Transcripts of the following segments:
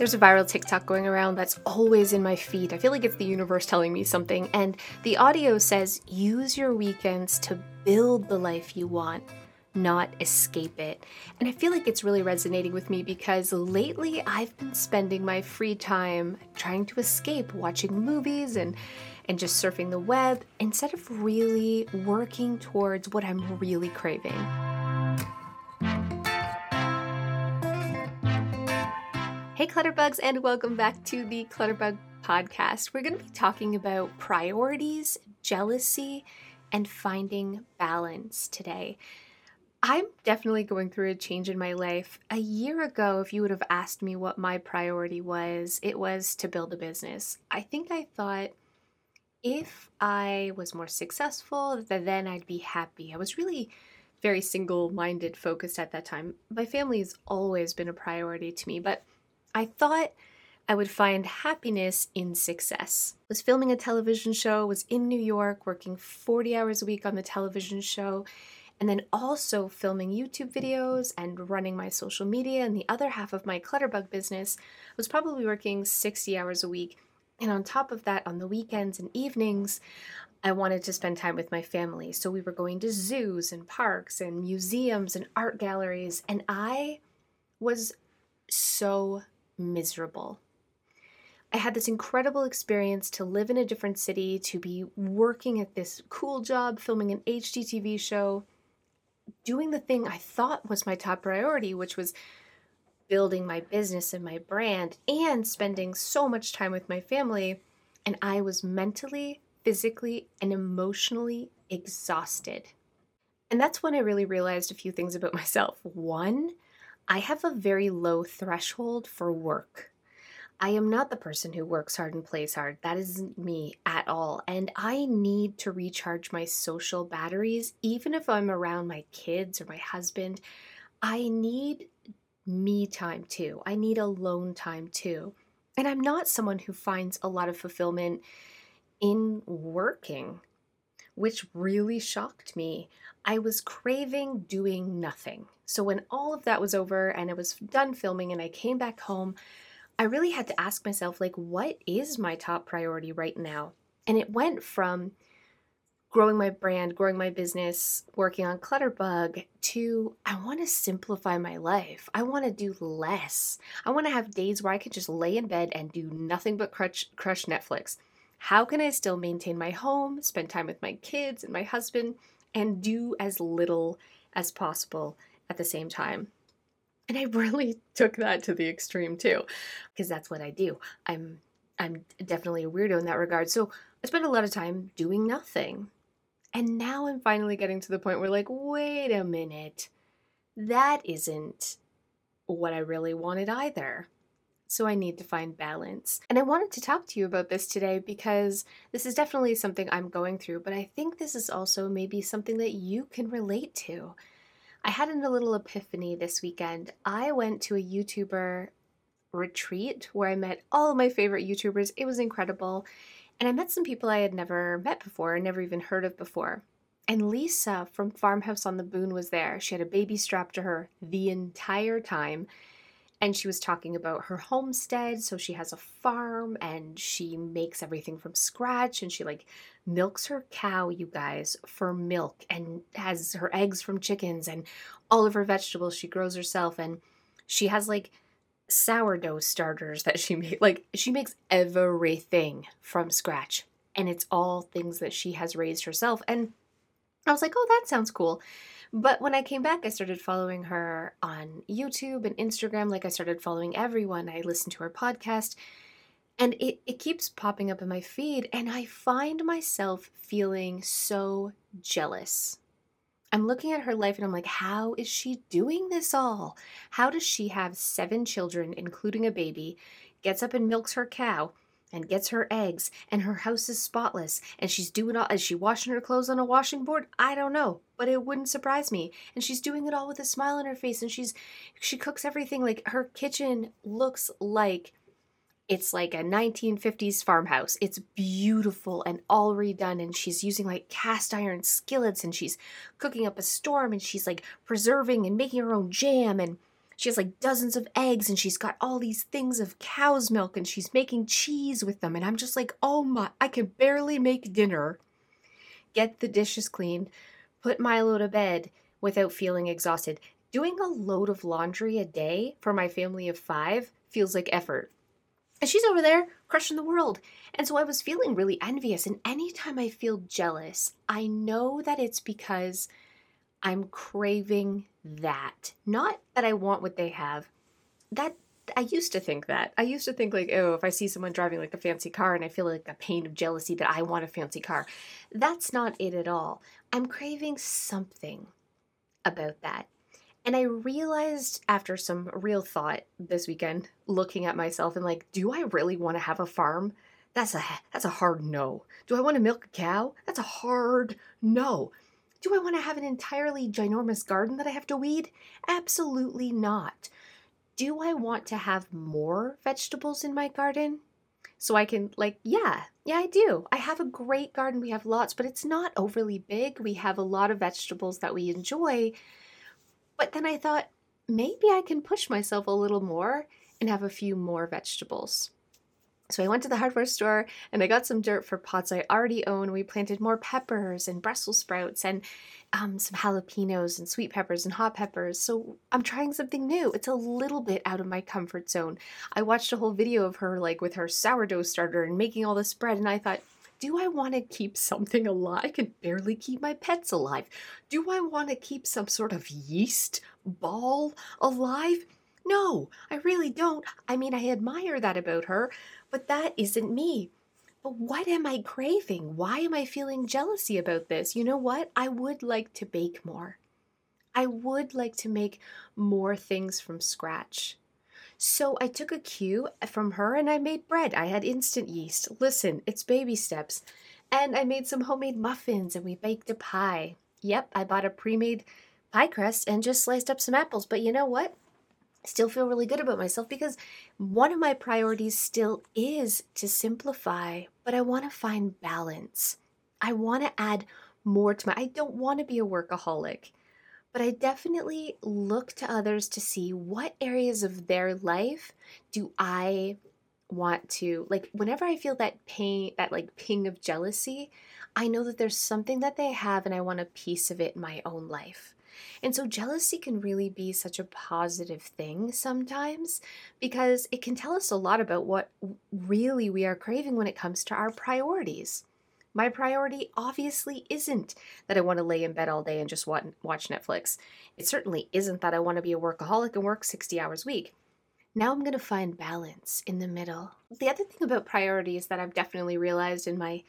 There's a viral TikTok going around that's always in my feed. I feel like it's the universe telling me something. And the audio says, use your weekends to build the life you want, not escape it. And I feel like it's really resonating with me because lately I've been spending my free time trying to escape watching movies and and just surfing the web instead of really working towards what I'm really craving. Hey, Clutterbugs, and welcome back to the Clutterbug podcast. We're going to be talking about priorities, jealousy, and finding balance today. I'm definitely going through a change in my life. A year ago, if you would have asked me what my priority was, it was to build a business. I think I thought if I was more successful, then I'd be happy. I was really very single minded focused at that time. My family has always been a priority to me, but I thought I would find happiness in success. I was filming a television show, was in New York, working 40 hours a week on the television show, and then also filming YouTube videos and running my social media. And the other half of my Clutterbug business I was probably working 60 hours a week. And on top of that, on the weekends and evenings, I wanted to spend time with my family. So we were going to zoos and parks and museums and art galleries. And I was so miserable. I had this incredible experience to live in a different city, to be working at this cool job, filming an HGTV show, doing the thing I thought was my top priority, which was building my business and my brand, and spending so much time with my family. And I was mentally, physically, and emotionally exhausted. And that's when I really realized a few things about myself. One, I have a very low threshold for work. I am not the person who works hard and plays hard. That isn't me at all. And I need to recharge my social batteries, even if I'm around my kids or my husband. I need me time too. I need alone time too. And I'm not someone who finds a lot of fulfillment in working, which really shocked me. I was craving doing nothing. So when all of that was over and I was done filming and I came back home, I really had to ask myself like what is my top priority right now? And it went from growing my brand, growing my business, working on Clutterbug to I want to simplify my life. I want to do less. I want to have days where I can just lay in bed and do nothing but crush, crush Netflix. How can I still maintain my home, spend time with my kids and my husband, and do as little as possible at the same time. And I really took that to the extreme too, because that's what I do. I'm I'm definitely a weirdo in that regard. So I spend a lot of time doing nothing. And now I'm finally getting to the point where like, wait a minute. That isn't what I really wanted either. So I need to find balance. And I wanted to talk to you about this today because this is definitely something I'm going through, but I think this is also maybe something that you can relate to. I had a little epiphany this weekend. I went to a YouTuber retreat where I met all of my favorite YouTubers. It was incredible. And I met some people I had never met before never even heard of before. And Lisa from Farmhouse on the Boone was there. She had a baby strapped to her the entire time and she was talking about her homestead so she has a farm and she makes everything from scratch and she like milks her cow you guys for milk and has her eggs from chickens and all of her vegetables she grows herself and she has like sourdough starters that she made like she makes everything from scratch and it's all things that she has raised herself and I was like, "Oh, that sounds cool." But when I came back, I started following her on YouTube and Instagram. Like I started following everyone. I listened to her podcast. And it, it keeps popping up in my feed. And I find myself feeling so jealous. I'm looking at her life and I'm like, how is she doing this all? How does she have seven children, including a baby, gets up and milks her cow, and gets her eggs and her house is spotless and she's doing all is she washing her clothes on a washing board i don't know but it wouldn't surprise me and she's doing it all with a smile on her face and she's she cooks everything like her kitchen looks like it's like a 1950s farmhouse. It's beautiful and all redone, and she's using like cast iron skillets and she's cooking up a storm and she's like preserving and making her own jam and she has like dozens of eggs and she's got all these things of cow's milk and she's making cheese with them. And I'm just like, oh my, I can barely make dinner, get the dishes clean, put Milo to bed without feeling exhausted. Doing a load of laundry a day for my family of five feels like effort. And she's over there crushing the world. And so I was feeling really envious. And anytime I feel jealous, I know that it's because I'm craving that. Not that I want what they have. That I used to think that. I used to think like, oh, if I see someone driving like a fancy car and I feel like a pain of jealousy that I want a fancy car. That's not it at all. I'm craving something about that. And I realized after some real thought this weekend, looking at myself and like, do I really want to have a farm? That's a that's a hard no. Do I want to milk a cow? That's a hard no. Do I want to have an entirely ginormous garden that I have to weed? Absolutely not. Do I want to have more vegetables in my garden? So I can, like, yeah, yeah, I do. I have a great garden. We have lots, but it's not overly big. We have a lot of vegetables that we enjoy. But then I thought, maybe I can push myself a little more and have a few more vegetables. So I went to the hardware store and I got some dirt for pots I already own. We planted more peppers and Brussels sprouts and um, some jalapenos and sweet peppers and hot peppers. So I'm trying something new. It's a little bit out of my comfort zone. I watched a whole video of her like with her sourdough starter and making all this bread and I thought, do I want to keep something alive? I can barely keep my pets alive. Do I want to keep some sort of yeast ball alive? No, I really don't. I mean, I admire that about her, but that isn't me. But what am I craving? Why am I feeling jealousy about this? You know what? I would like to bake more. I would like to make more things from scratch. So I took a cue from her and I made bread. I had instant yeast. Listen, it's baby steps. And I made some homemade muffins and we baked a pie. Yep, I bought a pre made pie crust and just sliced up some apples. But you know what? Still feel really good about myself because one of my priorities still is to simplify, but I want to find balance. I want to add more to my I don't want to be a workaholic, but I definitely look to others to see what areas of their life do I want to like whenever I feel that pain that like ping of jealousy, I know that there's something that they have and I want a piece of it in my own life. And so jealousy can really be such a positive thing sometimes because it can tell us a lot about what really we are craving when it comes to our priorities. My priority obviously isn't that I want to lay in bed all day and just watch Netflix. It certainly isn't that I want to be a workaholic and work 60 hours a week. Now I'm going to find balance in the middle. The other thing about priorities that I've definitely realized in my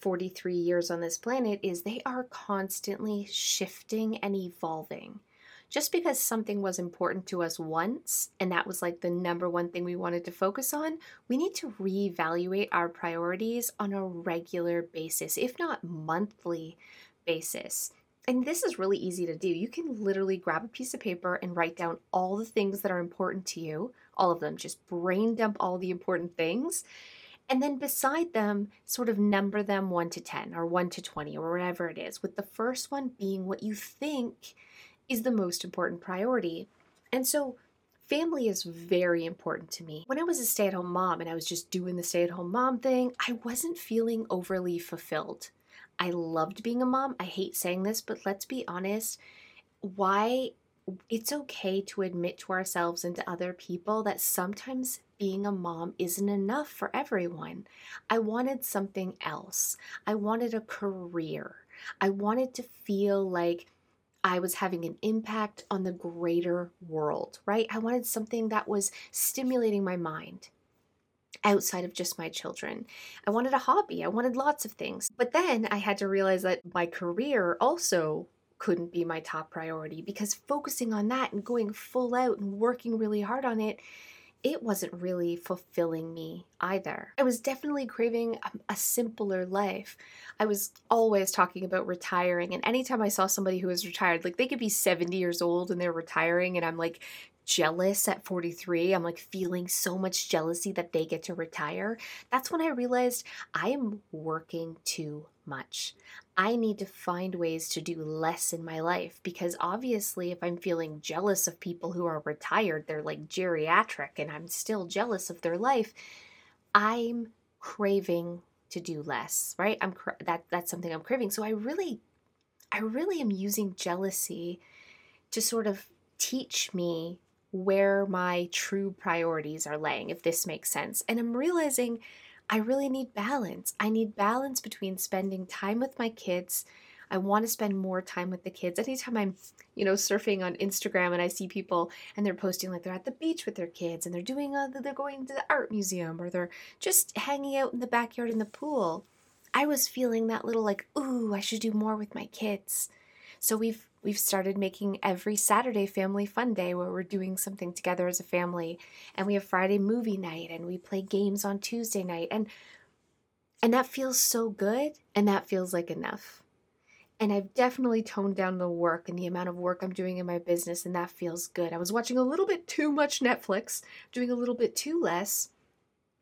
43 years on this planet is they are constantly shifting and evolving. Just because something was important to us once and that was like the number one thing we wanted to focus on, we need to reevaluate our priorities on a regular basis, if not monthly basis. And this is really easy to do. You can literally grab a piece of paper and write down all the things that are important to you, all of them, just brain dump all the important things and then beside them, sort of number them 1 to 10 or 1 to 20 or whatever it is, with the first one being what you think is the most important priority. And so, family is very important to me. When I was a stay at home mom and I was just doing the stay at home mom thing, I wasn't feeling overly fulfilled. I loved being a mom. I hate saying this, but let's be honest. Why it's okay to admit to ourselves and to other people that sometimes being a mom isn't enough for everyone. I wanted something else. I wanted a career. I wanted to feel like I was having an impact on the greater world, right? I wanted something that was stimulating my mind outside of just my children. I wanted a hobby. I wanted lots of things. But then I had to realize that my career also couldn't be my top priority because focusing on that and going full out and working really hard on it it wasn't really fulfilling me either. I was definitely craving a, a, simpler life. I was always talking about retiring, and anytime I saw somebody who was retired, like they could be 70 years old and they're retiring, and I'm like jealous at 43. I'm like feeling so much jealousy that they get to retire. That's when I realized I am working too much. I need to find ways to do less in my life because obviously, if I'm feeling jealous of people who are retired, they're like geriatric, and I'm still jealous of their life, I'm craving to do less, right? I'm cra- that that's something I'm craving. So I really I really am using jealousy to sort of teach me where my true priorities are laying, if this makes sense. And I'm realizing I really need balance. I need balance between spending time with my kids. I want to spend more time with the kids. Anytime I'm, you know, surfing on Instagram and I see people and they're posting like they're at the beach with their kids and they're doing they're going to the art museum or they're just hanging out in the backyard in the pool. I was feeling that little like, ooh, I should do more with my kids. So we've we've started making every Saturday family fun day where we're doing something together as a family and we have Friday movie night and we play games on Tuesday night and and that feels so good and that feels like enough. And I've definitely toned down the work and the amount of work I'm doing in my business and that feels good. I was watching a little bit too much Netflix, doing a little bit too less,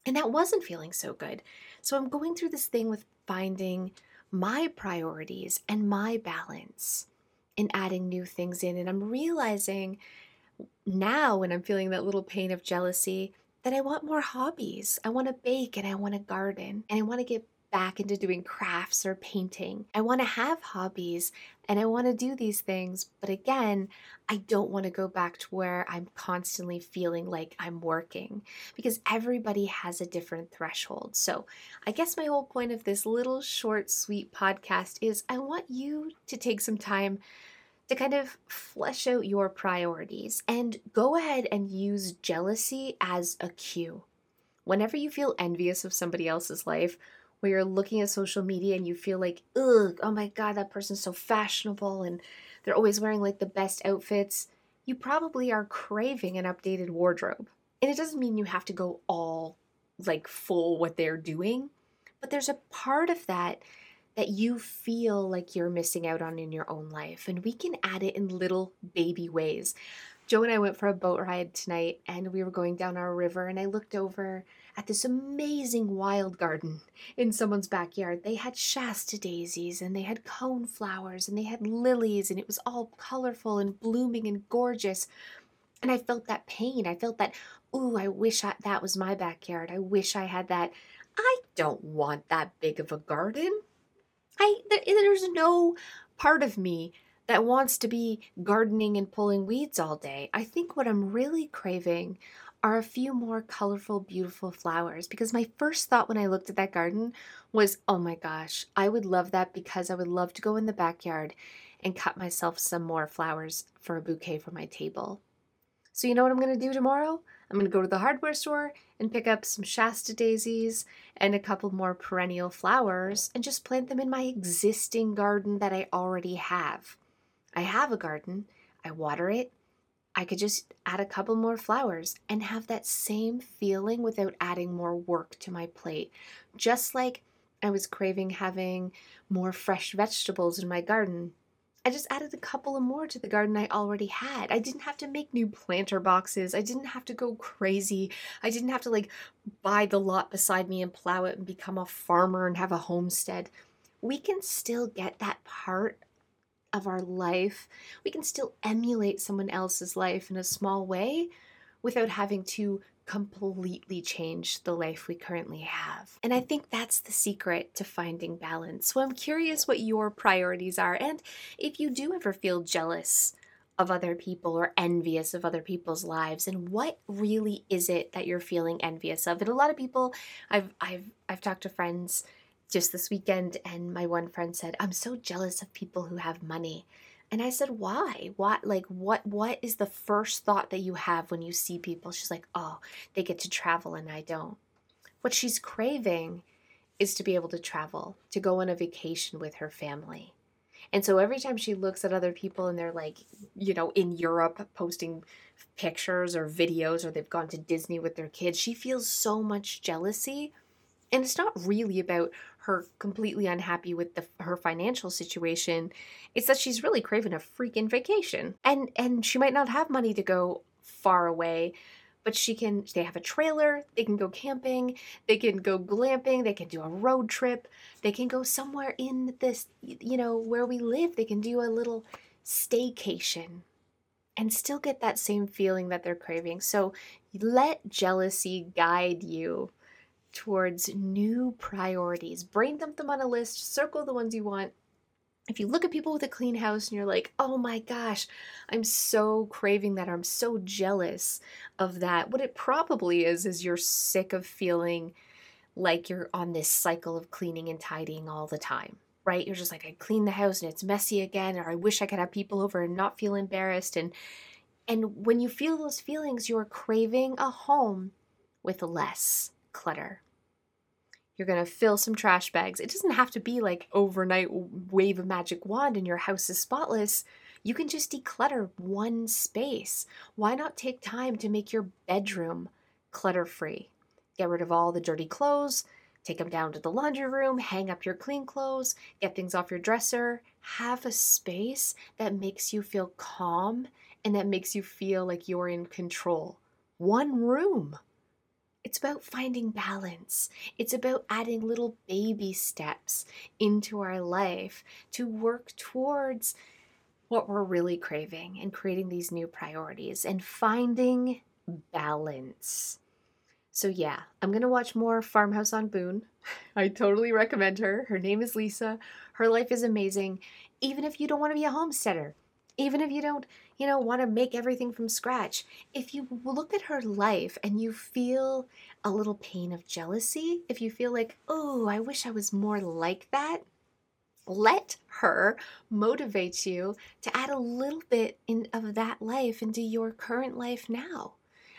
and that wasn't feeling so good. So I'm going through this thing with finding my priorities and my balance in adding new things in. And I'm realizing now when I'm feeling that little pain of jealousy that I want more hobbies. I want to bake and I want to garden and I want to get back into doing crafts or painting. I want to have hobbies and I want to do these things. But again, I don't want to go back to where I'm constantly feeling like I'm working because everybody has a different threshold. So I guess my whole point of this little short, sweet podcast is I want you to take some time to kind of flesh out your priorities and go ahead and use jealousy as a cue. Whenever you feel envious of somebody else's life, where you're looking at social media and you feel like, ugh, oh my God, that person's so fashionable and they're always wearing like the best outfits, you probably are craving an updated wardrobe. And it doesn't mean you have to go all like full what they're doing, but there's a part of that that you feel like you're missing out on in your own life. And we can add it in little baby ways. Joe and I went for a boat ride tonight and we were going down our river and I looked over at this amazing wild garden in someone's backyard. They had Shasta daisies and they had cone flowers and they had lilies and it was all colorful and blooming and gorgeous. And I felt that pain. I felt that, ooh, I wish I, that was my backyard. I wish I had that. I don't want that big of a garden. I there's no part of me that wants to be gardening and pulling weeds all day. I think what I'm really craving are a few more colorful, beautiful flowers. Because my first thought when I looked at that garden was, oh my gosh, I would love that because I would love to go in the backyard and cut myself some more flowers for a bouquet for my table. So, you know what I'm going to do tomorrow? I'm going to go to the hardware store and pick up some Shasta daisies and a couple more perennial flowers and just plant them in my existing garden that I already have. I have a garden, I water it, I could just add a couple more flowers and have that same feeling without adding more work to my plate. Just like I was craving having more fresh vegetables in my garden. I just added a couple of more to the garden I already had. I didn't have to make new planter boxes. I didn't have to go crazy. I didn't have to like buy the lot beside me and plow it and become a farmer and have a homestead. We can still get that part of our life, we can still emulate someone else's life in a small way without having to completely change the life we currently have. And I think that's the secret to finding balance. So I'm curious what your priorities are and if you do ever feel jealous of other people or envious of other people's lives and what really is it that you're feeling envious of and a lot of people i've i've i've talked to friends just this weekend and my one friend said, "I'm so jealous of people who have money." And I said, "Why? What like what what is the first thought that you have when you see people?" She's like, "Oh, they get to travel and I don't." What she's craving is to be able to travel, to go on a vacation with her family. And so every time she looks at other people and they're like, you know, in Europe posting pictures or videos or they've gone to Disney with their kids, she feels so much jealousy. And it's not really about her completely unhappy with the, her financial situation. It's that she's really craving a freaking vacation. And and she might not have money to go far away, but she can they have a trailer they can go camping they can go glamping they can do a road trip they can go somewhere in this you know where we live they can do a little staycation and still get that same feeling that they're craving so let jealousy guide you towards new priorities brain dump them on a list circle the ones you want if you look at people with a clean house and you're like, oh my gosh, I'm so craving that, or I'm so jealous of that, what it probably is, is you're sick of feeling like you're on this cycle of cleaning and tidying all the time, right? You're just like, I clean the house and it's messy again, or I wish I could have people over and not feel embarrassed. And and when you feel those feelings, you're craving a home with less clutter. You're going to fill some trash bags. It doesn't have to be like overnight wave a magic wand and your house is spotless. You can just declutter one space. Why not take time to make your bedroom clutter free? Get rid of all the dirty clothes, take them down to the laundry room, hang up your clean clothes, get things off your dresser. Have a space that makes you feel calm and that makes you feel like you're in control. One room. It's about finding balance. It's about adding little baby steps into our life to work towards what we're really craving and creating these new priorities and finding balance. So, yeah, I'm going to watch more Farmhouse on Boone. I totally recommend her. Her name is Lisa. Her life is amazing. Even if you don't want to be a homesteader, even if you don't, you know, want to make everything from scratch, if you look at her life and you feel a little pain of jealousy, if you feel like, oh, I wish I was more like that, let her motivate you to add a little bit in, of that life into your current life now.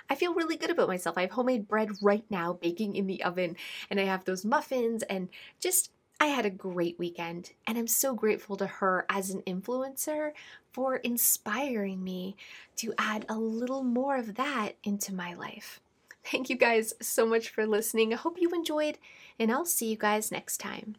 I feel really good about myself. I have homemade bread right now baking in the oven, and I have those muffins and just I had a great weekend, and I'm so grateful to her as an influencer for inspiring me to add a little more of that into my life. Thank you guys so much for listening. I hope you enjoyed, and I'll see you guys next time.